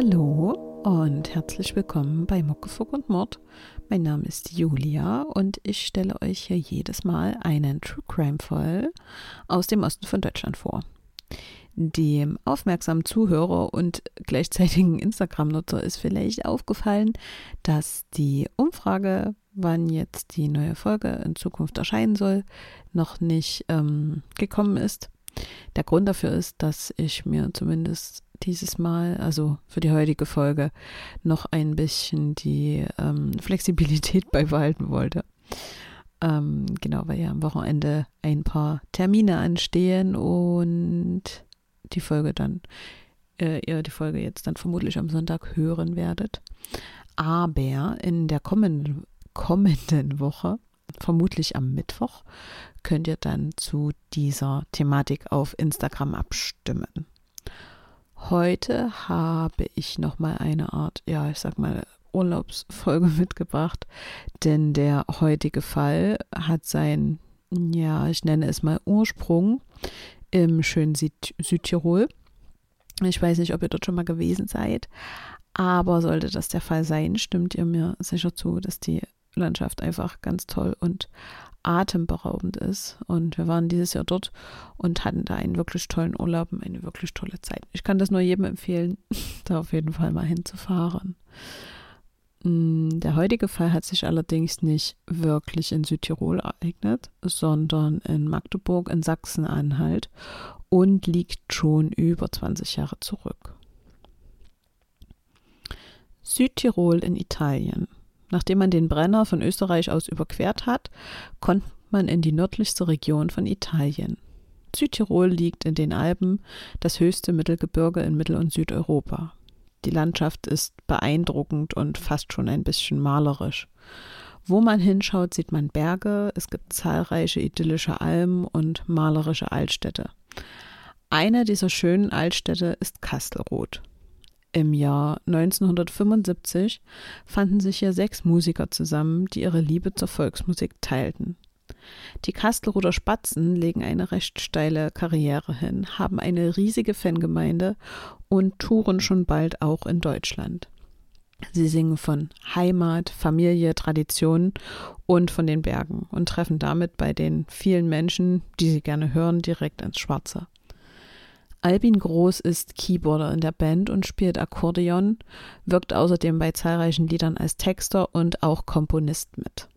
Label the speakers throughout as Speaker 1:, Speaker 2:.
Speaker 1: Hallo und herzlich willkommen bei Muckefuck und Mord. Mein Name ist Julia und ich stelle euch hier jedes Mal einen True Crime Fall aus dem Osten von Deutschland vor. Dem aufmerksamen Zuhörer und gleichzeitigen Instagram-Nutzer ist vielleicht aufgefallen, dass die Umfrage, wann jetzt die neue Folge in Zukunft erscheinen soll, noch nicht ähm, gekommen ist. Der Grund dafür ist, dass ich mir zumindest dieses Mal, also für die heutige Folge, noch ein bisschen die ähm, Flexibilität beibehalten wollte. Ähm, genau, weil ja am Wochenende ein paar Termine anstehen und die Folge dann, äh, ihr die Folge jetzt dann vermutlich am Sonntag hören werdet. Aber in der kommenden, kommenden Woche, vermutlich am Mittwoch, könnt ihr dann zu dieser Thematik auf Instagram abstimmen. Heute habe ich noch mal eine Art, ja, ich sag mal Urlaubsfolge mitgebracht, denn der heutige Fall hat sein, ja, ich nenne es mal Ursprung im schönen Süd Südtirol. Ich weiß nicht, ob ihr dort schon mal gewesen seid, aber sollte das der Fall sein, stimmt ihr mir sicher zu, dass die Landschaft einfach ganz toll und atemberaubend ist. Und wir waren dieses Jahr dort und hatten da einen wirklich tollen Urlaub und eine wirklich tolle Zeit. Ich kann das nur jedem empfehlen, da auf jeden Fall mal hinzufahren. Mm, der heutige Fall hat sich allerdings nicht wirklich in Südtirol ereignet, sondern in Magdeburg in Sachsen-Anhalt und liegt schon über 20 Jahre zurück. Südtirol in Italien. Nachdem man den Brenner von Österreich aus überquert hat, kommt man in die nördlichste Region von Italien. Südtirol liegt in den Alpen, das höchste Mittelgebirge in Mittel- und Südeuropa. Die Landschaft ist beeindruckend und fast schon ein bisschen malerisch. Wo man hinschaut, sieht man Berge, es gibt zahlreiche idyllische Almen und malerische Altstädte. Eine dieser schönen Altstädte ist Kastelroth. Im Jahr 1975 fanden sich hier sechs Musiker zusammen, die ihre Liebe zur Volksmusik teilten. Die Kastelruther Spatzen legen eine recht steile Karriere hin, haben eine riesige Fangemeinde und touren schon bald auch in Deutschland. Sie singen von Heimat, Familie, Tradition und von den Bergen und treffen damit bei den vielen Menschen, die sie gerne hören, direkt ins Schwarze. Albin Groß ist Keyboarder in der Band und spielt Akkordeon, wirkt außerdem bei zahlreichen Liedern als Texter und auch Komponist mit.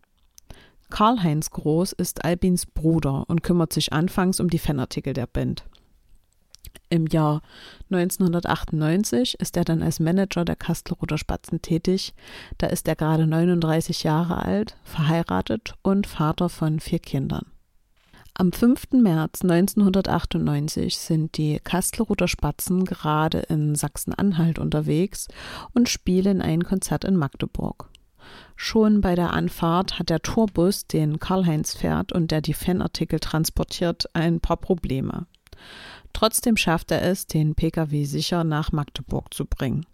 Speaker 1: Karl-Heinz Groß ist Albins Bruder und kümmert sich anfangs um die Fanartikel der Band. Im Jahr 1998 ist er dann als Manager der Kastelruther Spatzen tätig. Da ist er gerade 39 Jahre alt, verheiratet und Vater von vier Kindern. Am 5. März 1998 sind die Kastelruther Spatzen gerade in Sachsen-Anhalt unterwegs und spielen ein Konzert in Magdeburg. Schon bei der Anfahrt hat der Tourbus, den Karl-Heinz fährt und der die Fanartikel transportiert, ein paar Probleme. Trotzdem schafft er es, den Pkw sicher nach Magdeburg zu bringen.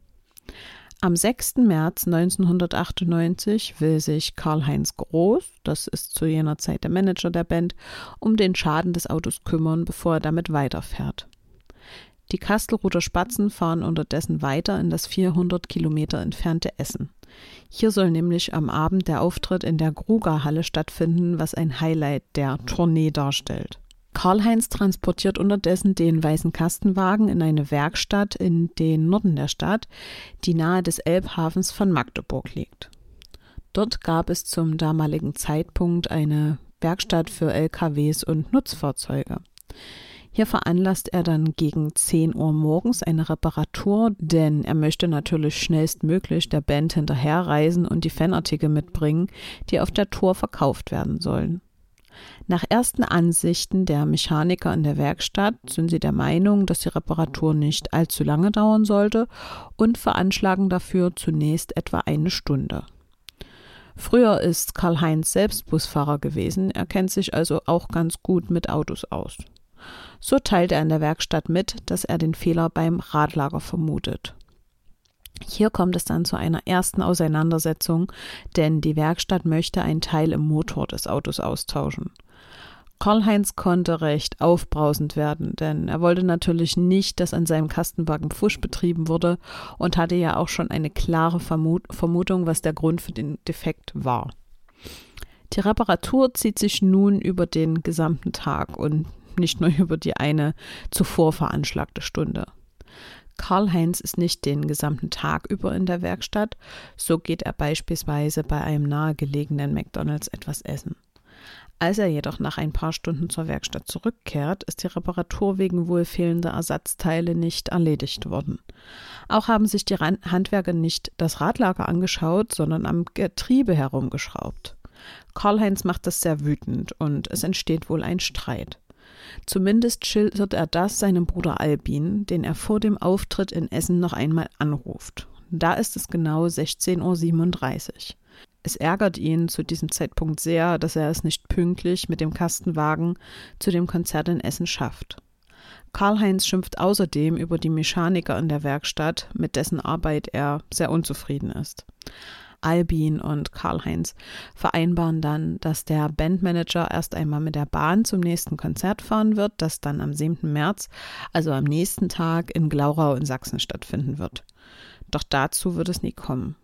Speaker 1: Am 6. März 1998 will sich Karl-Heinz Groß, das ist zu jener Zeit der Manager der Band, um den Schaden des Autos kümmern, bevor er damit weiterfährt. Die Kastelruther Spatzen fahren unterdessen weiter in das 400 Kilometer entfernte Essen. Hier soll nämlich am Abend der Auftritt in der Grugerhalle stattfinden, was ein Highlight der Tournee darstellt. Karl-Heinz transportiert unterdessen den weißen Kastenwagen in eine Werkstatt in den Norden der Stadt, die nahe des Elbhafens von Magdeburg liegt. Dort gab es zum damaligen Zeitpunkt eine Werkstatt für LKWs und Nutzfahrzeuge. Hier veranlasst er dann gegen 10 Uhr morgens eine Reparatur, denn er möchte natürlich schnellstmöglich der Band hinterherreisen und die Fanartikel mitbringen, die auf der Tour verkauft werden sollen. Nach ersten Ansichten der Mechaniker in der Werkstatt sind sie der Meinung, dass die Reparatur nicht allzu lange dauern sollte und veranschlagen dafür zunächst etwa eine Stunde. Früher ist Karl-Heinz selbst Busfahrer gewesen, er kennt sich also auch ganz gut mit Autos aus. So teilt er in der Werkstatt mit, dass er den Fehler beim Radlager vermutet. Hier kommt es dann zu einer ersten Auseinandersetzung, denn die Werkstatt möchte einen Teil im Motor des Autos austauschen. Karl-Heinz konnte recht aufbrausend werden, denn er wollte natürlich nicht, dass an seinem Kastenwagen Pfusch betrieben wurde und hatte ja auch schon eine klare Vermut Vermutung, was der Grund für den Defekt war. Die Reparatur zieht sich nun über den gesamten Tag und nicht nur über die eine zuvor veranschlagte Stunde. Karl-Heinz ist nicht den gesamten Tag über in der Werkstatt, so geht er beispielsweise bei einem nahegelegenen McDonalds etwas essen. Als er jedoch nach ein paar Stunden zur Werkstatt zurückkehrt, ist die Reparatur wegen wohl fehlender Ersatzteile nicht erledigt worden. Auch haben sich die Handwerker nicht das Radlager angeschaut, sondern am Getriebe herumgeschraubt. Karl-Heinz macht das sehr wütend und es entsteht wohl ein Streit. Zumindest schildert er das seinem Bruder Albin, den er vor dem Auftritt in Essen noch einmal anruft. Da ist es genau 16.37 Uhr. Es ärgert ihn zu diesem Zeitpunkt sehr, dass er es nicht pünktlich mit dem Kastenwagen zu dem Konzert in Essen schafft. Karl-Heinz schimpft außerdem über die Mechaniker in der Werkstatt, mit dessen Arbeit er sehr unzufrieden ist. Albin und Karl-Heinz vereinbaren dann, dass der Bandmanager erst einmal mit der Bahn zum nächsten Konzert fahren wird, das dann am 7. März, also am nächsten Tag, in Glaurau in Sachsen stattfinden wird. Doch dazu wird es nie kommen.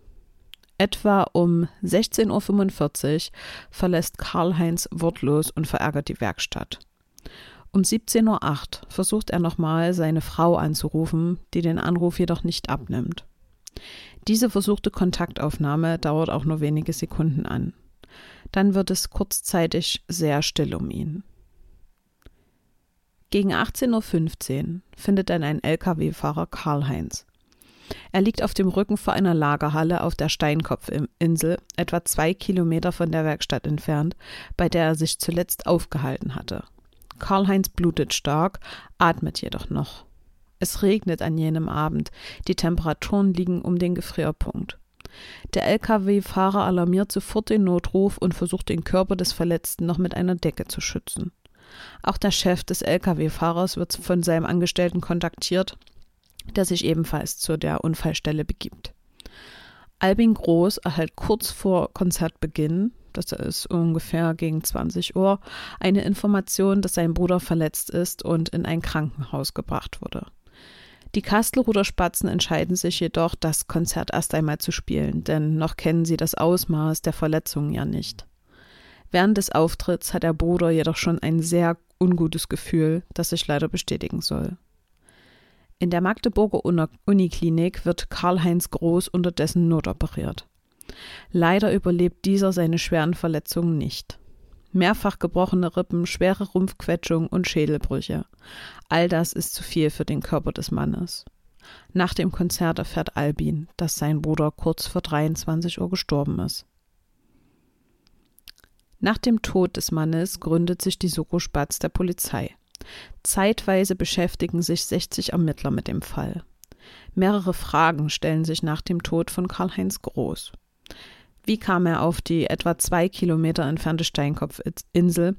Speaker 1: Etwa um 16.45 Uhr verlässt Karl-Heinz wortlos und verärgert die Werkstatt. Um 17.08 Uhr versucht er nochmal, seine Frau anzurufen, die den Anruf jedoch nicht abnimmt. Diese versuchte Kontaktaufnahme dauert auch nur wenige Sekunden an. Dann wird es kurzzeitig sehr still um ihn. Gegen 18.15 Uhr findet dann ein Lkw-Fahrer Karl-Heinz. Er liegt auf dem Rücken vor einer Lagerhalle auf der Steinkopfinsel, etwa zwei Kilometer von der Werkstatt entfernt, bei der er sich zuletzt aufgehalten hatte. Karl-Heinz blutet stark, atmet jedoch noch. Es regnet an jenem Abend, die Temperaturen liegen um den Gefrierpunkt. Der Lkw-Fahrer alarmiert sofort den Notruf und versucht den Körper des Verletzten noch mit einer Decke zu schützen. Auch der Chef des Lkw-Fahrers wird von seinem Angestellten kontaktiert, der sich ebenfalls zu der Unfallstelle begibt. Albin Groß erhält kurz vor Konzertbeginn, das ist ungefähr gegen 20 Uhr, eine Information, dass sein Bruder verletzt ist und in ein Krankenhaus gebracht wurde. Die Kastelruder Spatzen entscheiden sich jedoch, das Konzert erst einmal zu spielen, denn noch kennen sie das Ausmaß der Verletzungen ja nicht. Während des Auftritts hat der Bruder jedoch schon ein sehr ungutes Gefühl, das sich leider bestätigen soll. In der Magdeburger Uniklinik wird Karl-Heinz Groß unterdessen notoperiert. Leider überlebt dieser seine schweren Verletzungen nicht. Mehrfach gebrochene Rippen, schwere Rumpfquetschung und Schädelbrüche. All das ist zu viel für den Körper des Mannes. Nach dem Konzert erfährt Albin, dass sein Bruder kurz vor 23 Uhr gestorben ist. Nach dem Tod des Mannes gründet sich die Soko Spatz der Polizei. Zeitweise beschäftigen sich 60 Ermittler mit dem Fall. Mehrere Fragen stellen sich nach dem Tod von Karl-Heinz Groß. Wie kam er auf die etwa zwei Kilometer entfernte Steinkopfinsel,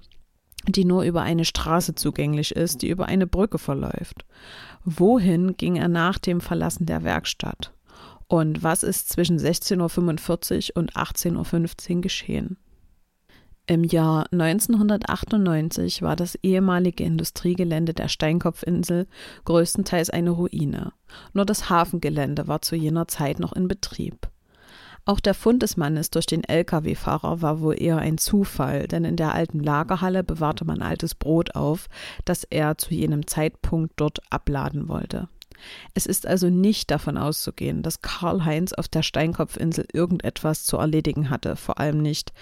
Speaker 1: die nur über eine Straße zugänglich ist, die über eine Brücke verläuft? Wohin ging er nach dem Verlassen der Werkstatt? Und was ist zwischen 16.45 Uhr und 18.15 Uhr geschehen? Im Jahr 1998 war das ehemalige Industriegelände der Steinkopfinsel größtenteils eine Ruine. Nur das Hafengelände war zu jener Zeit noch in Betrieb. Auch der Fund des Mannes durch den Lkw-Fahrer war wohl eher ein Zufall, denn in der alten Lagerhalle bewahrte man altes Brot auf, das er zu jenem Zeitpunkt dort abladen wollte. Es ist also nicht davon auszugehen, dass Karl-Heinz auf der Steinkopfinsel irgendetwas zu erledigen hatte, vor allem nicht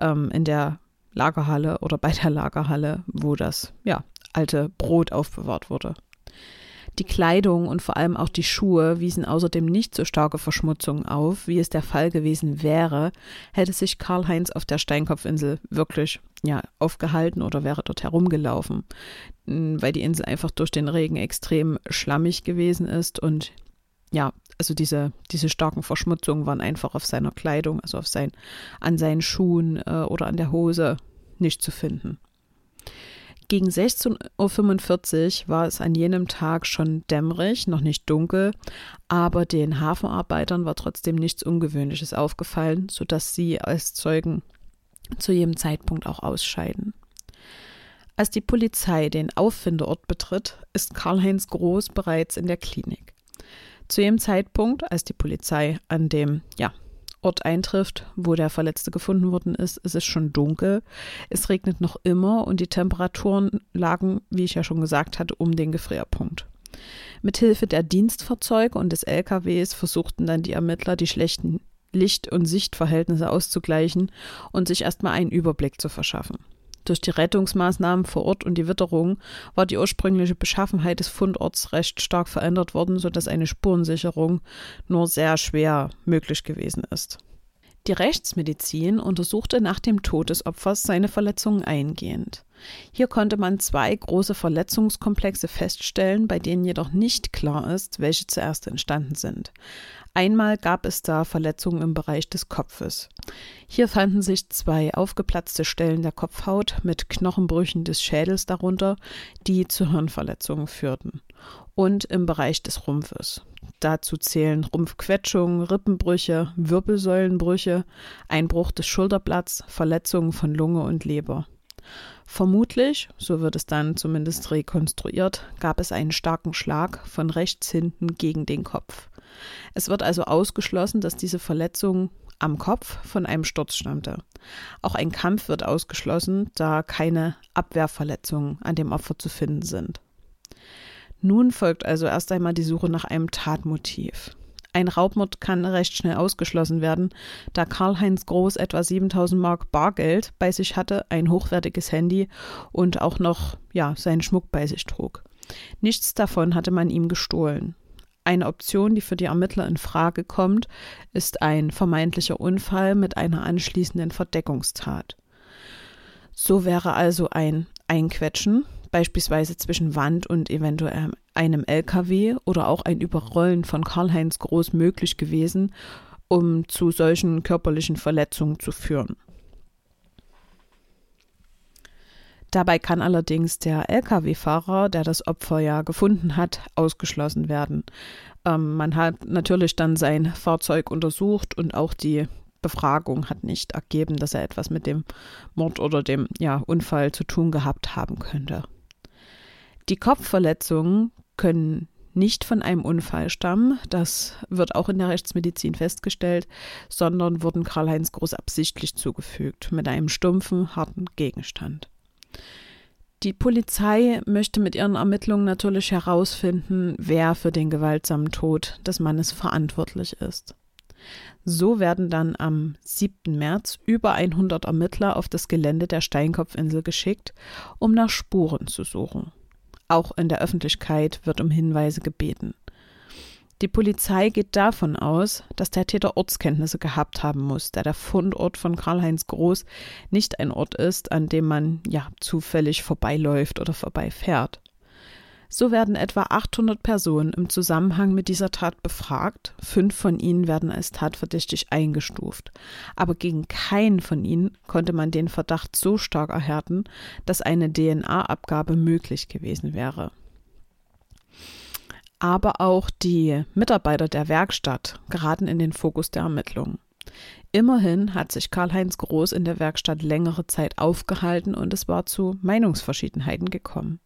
Speaker 1: ähm, in der Lagerhalle oder bei der Lagerhalle, wo das ja, alte Brot aufbewahrt wurde. Die Kleidung und vor allem auch die Schuhe wiesen außerdem nicht so starke Verschmutzungen auf, wie es der Fall gewesen wäre, hätte sich Karl-Heinz auf der Steinkopfinsel wirklich ja, aufgehalten oder wäre dort herumgelaufen, weil die Insel einfach durch den Regen extrem schlammig gewesen ist und ja, also diese, diese starken Verschmutzungen waren einfach auf seiner Kleidung, also auf sein, an seinen Schuhen äh, oder an der Hose nicht zu finden. Gegen 16.45 Uhr war es an jenem Tag schon dämmerig, noch nicht dunkel, aber den Hafenarbeitern war trotzdem nichts Ungewöhnliches aufgefallen, sodass sie als Zeugen zu jedem Zeitpunkt auch ausscheiden. Als die Polizei den Auffindeort betritt, ist Karl-Heinz Groß bereits in der Klinik. Zu dem Zeitpunkt, als die Polizei an dem ja, Ort eintrifft, wo der Verletzte gefunden worden ist, ist es schon dunkel. Es regnet noch immer und die Temperaturen lagen, wie ich ja schon gesagt hatte, um den Gefrierpunkt. Mithilfe der Dienstfahrzeuge und des LKWs versuchten dann die Ermittler, die schlechten Licht- und Sichtverhältnisse auszugleichen und sich erstmal einen Überblick zu verschaffen. Durch die Rettungsmaßnahmen vor Ort und die Witterung war die ursprüngliche Beschaffenheit des Fundorts recht stark verändert worden, sodass eine Spurensicherung nur sehr schwer möglich gewesen ist. Die Rechtsmedizin untersuchte nach dem Tod des Opfers seine Verletzungen eingehend. Hier konnte man zwei große Verletzungskomplexe feststellen, bei denen jedoch nicht klar ist, welche zuerst entstanden sind. Einmal gab es da Verletzungen im Bereich des Kopfes. Hier fanden sich zwei aufgeplatzte Stellen der Kopfhaut mit Knochenbrüchen des Schädels darunter, die zu Hirnverletzungen führten. Und im Bereich des Rumpfes. Dazu zählen Rumpfquetschungen, Rippenbrüche, Wirbelsäulenbrüche, Einbruch des Schulterblatts, Verletzungen von Lunge und Leber. Vermutlich, so wird es dann zumindest rekonstruiert, gab es einen starken Schlag von rechts hinten gegen den Kopf. Es wird also ausgeschlossen, dass diese Verletzung am Kopf von einem Sturz stammte. Auch ein Kampf wird ausgeschlossen, da keine Abwehrverletzungen an dem Opfer zu finden sind. Nun folgt also erst einmal die Suche nach einem Tatmotiv. Ein Raubmord kann recht schnell ausgeschlossen werden, da Karl-Heinz Groß etwa 7000 Mark Bargeld bei sich hatte, ein hochwertiges Handy und auch noch ja, seinen Schmuck bei sich trug. Nichts davon hatte man ihm gestohlen. Eine Option, die für die Ermittler in Frage kommt, ist ein vermeintlicher Unfall mit einer anschließenden Verdeckungstat. So wäre also ein Einquetschen, beispielsweise zwischen Wand und eventuell einem LKW oder auch ein Überrollen von Karl-Heinz Groß möglich gewesen, um zu solchen körperlichen Verletzungen zu führen. Dabei kann allerdings der Lkw-Fahrer, der das Opfer ja gefunden hat, ausgeschlossen werden. Ähm, man hat natürlich dann sein Fahrzeug untersucht und auch die Befragung hat nicht ergeben, dass er etwas mit dem Mord oder dem ja, Unfall zu tun gehabt haben könnte. Die Kopfverletzungen können nicht von einem Unfall stammen, das wird auch in der Rechtsmedizin festgestellt, sondern wurden Karl-Heinz Groß absichtlich zugefügt mit einem stumpfen, harten Gegenstand. Die Polizei möchte mit ihren Ermittlungen natürlich herausfinden, wer für den gewaltsamen Tod des Mannes verantwortlich ist. So werden dann am 7. März über 100 Ermittler auf das Gelände der Steinkopfinsel geschickt, um nach Spuren zu suchen. Auch in der Öffentlichkeit wird um Hinweise gebeten. Die Polizei geht davon aus, dass der Täter Ortskenntnisse gehabt haben muss, da der Fundort von Karl-Heinz Groß nicht ein Ort ist, an dem man ja zufällig vorbeiläuft oder vorbeifährt. So werden etwa 800 Personen im Zusammenhang mit dieser Tat befragt. Fünf von ihnen werden als tatverdächtig eingestuft. Aber gegen keinen von ihnen konnte man den Verdacht so stark erhärten, dass eine DNA-Abgabe möglich gewesen wäre aber auch die Mitarbeiter der Werkstatt geraten in den Fokus der Ermittlungen. Immerhin hat sich Karl-Heinz Groß in der Werkstatt längere Zeit aufgehalten und es war zu Meinungsverschiedenheiten gekommen.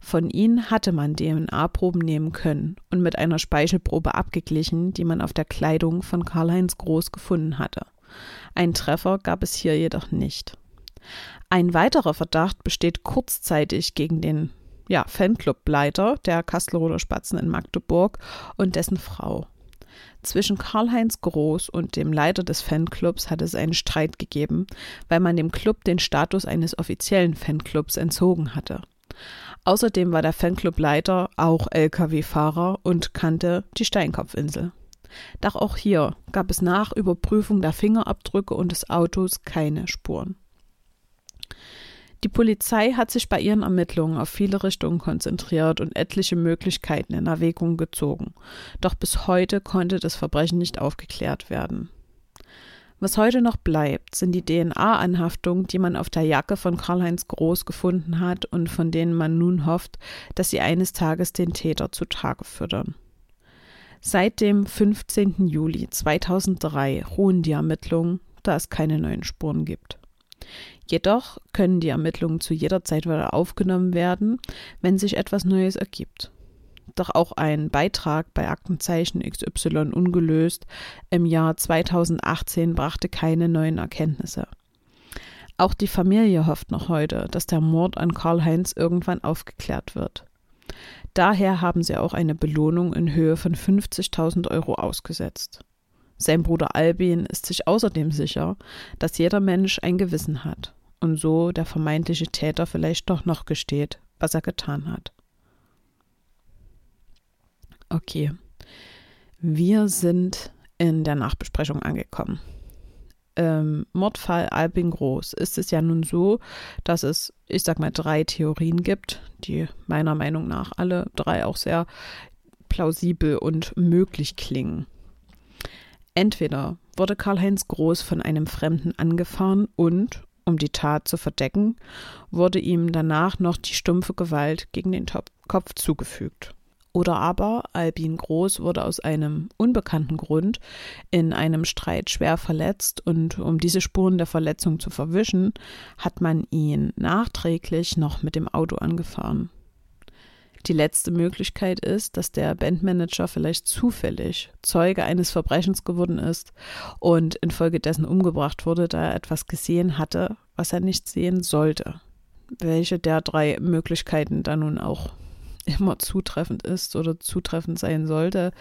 Speaker 1: Von ihnen hatte man DNA-Proben nehmen können und mit einer Speichelprobe abgeglichen, die man auf der Kleidung von Karl-Heinz Groß gefunden hatte. Ein Treffer gab es hier jedoch nicht. Ein weiterer Verdacht besteht kurzzeitig gegen den ja, Fanclubleiter der Kastelroder Spatzen in Magdeburg und dessen Frau. Zwischen Karl-Heinz Groß und dem Leiter des Fanclubs hat es einen Streit gegeben, weil man dem Club den Status eines offiziellen Fanclubs entzogen hatte. Außerdem war der Fanclubleiter auch Lkw-Fahrer und kannte die Steinkopfinsel. Doch auch hier gab es nach Überprüfung der Fingerabdrücke und des Autos keine Spuren. Die Polizei hat sich bei ihren Ermittlungen auf viele Richtungen konzentriert und etliche Möglichkeiten in Erwägung gezogen. Doch bis heute konnte das Verbrechen nicht aufgeklärt werden. Was heute noch bleibt, sind die DNA-Anhaftungen, die man auf der Jacke von Karl-Heinz Groß gefunden hat und von denen man nun hofft, dass sie eines Tages den Täter zutage füttern. Seit dem 15. Juli 2003 ruhen die Ermittlungen, da es keine neuen Spuren gibt. Jedoch können die Ermittlungen zu jeder Zeit wieder aufgenommen werden, wenn sich etwas Neues ergibt. Doch auch ein Beitrag bei Aktenzeichen XY ungelöst im Jahr 2018 brachte keine neuen Erkenntnisse. Auch die Familie hofft noch heute, dass der Mord an Karl-Heinz irgendwann aufgeklärt wird. Daher haben sie auch eine Belohnung in Höhe von 50.000 Euro ausgesetzt. Sein Bruder Albin ist sich außerdem sicher, dass jeder Mensch ein Gewissen hat und so der vermeintliche Täter vielleicht doch noch gesteht, was er getan hat. Okay, wir sind in der Nachbesprechung angekommen ähm, Mordfall Albin Groß ist es ja nun so, dass es, ich sag mal, drei Theorien gibt, die meiner Meinung nach alle drei auch sehr plausibel und möglich klingen. Entweder wurde Karl-Heinz Groß von einem Fremden angefahren und, um die Tat zu verdecken, wurde ihm danach noch die stumpfe Gewalt gegen den Kopf zugefügt. Oder aber Albin Groß wurde aus einem unbekannten Grund in einem Streit schwer verletzt und um diese Spuren der Verletzung zu verwischen, hat man ihn nachträglich noch mit dem Auto angefahren. Die letzte Möglichkeit ist, dass der Bandmanager vielleicht zufällig Zeuge eines Verbrechens geworden ist und infolgedessen umgebracht wurde, da er etwas gesehen hatte, was er nicht sehen sollte. Welche der drei Möglichkeiten da nun auch immer zutreffend ist oder zutreffend sein sollte.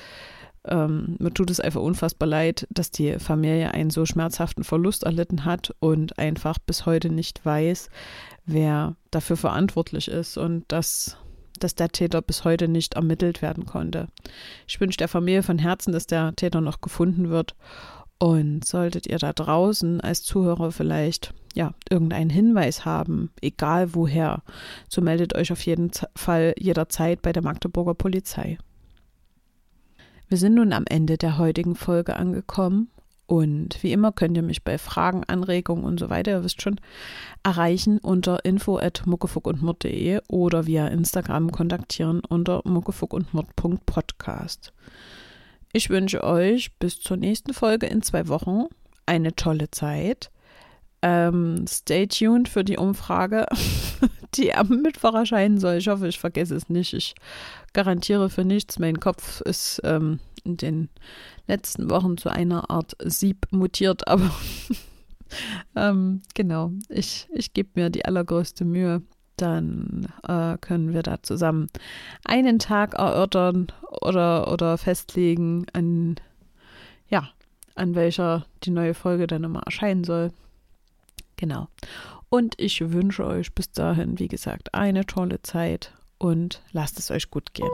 Speaker 1: Ähm, mir tut es einfach unfassbar leid, dass die Familie einen so schmerzhaften Verlust erlitten hat und einfach bis heute nicht weiß, wer dafür verantwortlich ist und dass, dass der Täter bis heute nicht ermittelt werden konnte. Ich wünsche der Familie von Herzen, dass der Täter noch gefunden wird und solltet ihr da draußen als Zuhörer vielleicht ja irgendeinen Hinweis haben, egal woher, so meldet euch auf jeden Fall jederzeit bei der Magdeburger Polizei. Wir sind nun am Ende der heutigen Folge angekommen und wie immer könnt ihr mich bei Fragen, Anregungen und so weiter, ihr wisst schon, erreichen unter info at muckefuckundmord.de oder via Instagram kontaktieren unter muckefuckundmord.podcast. Ich wünsche euch bis zur nächsten Folge in zwei Wochen eine tolle Zeit. Ähm, stay tuned für die Umfrage, die am Mittwoch erscheinen soll. Ich hoffe, ich vergesse es nicht. Ich garantiere für nichts. Mein Kopf ist ähm, in den letzten Wochen zu einer Art Sieb mutiert, aber ähm, genau, ich, ich gebe mir die allergrößte Mühe dann äh, können wir da zusammen einen Tag erörtern oder, oder festlegen, an, ja, an welcher die neue Folge dann immer erscheinen soll. Genau. Und ich wünsche euch bis dahin, wie gesagt, eine tolle Zeit und lasst es euch gut gehen.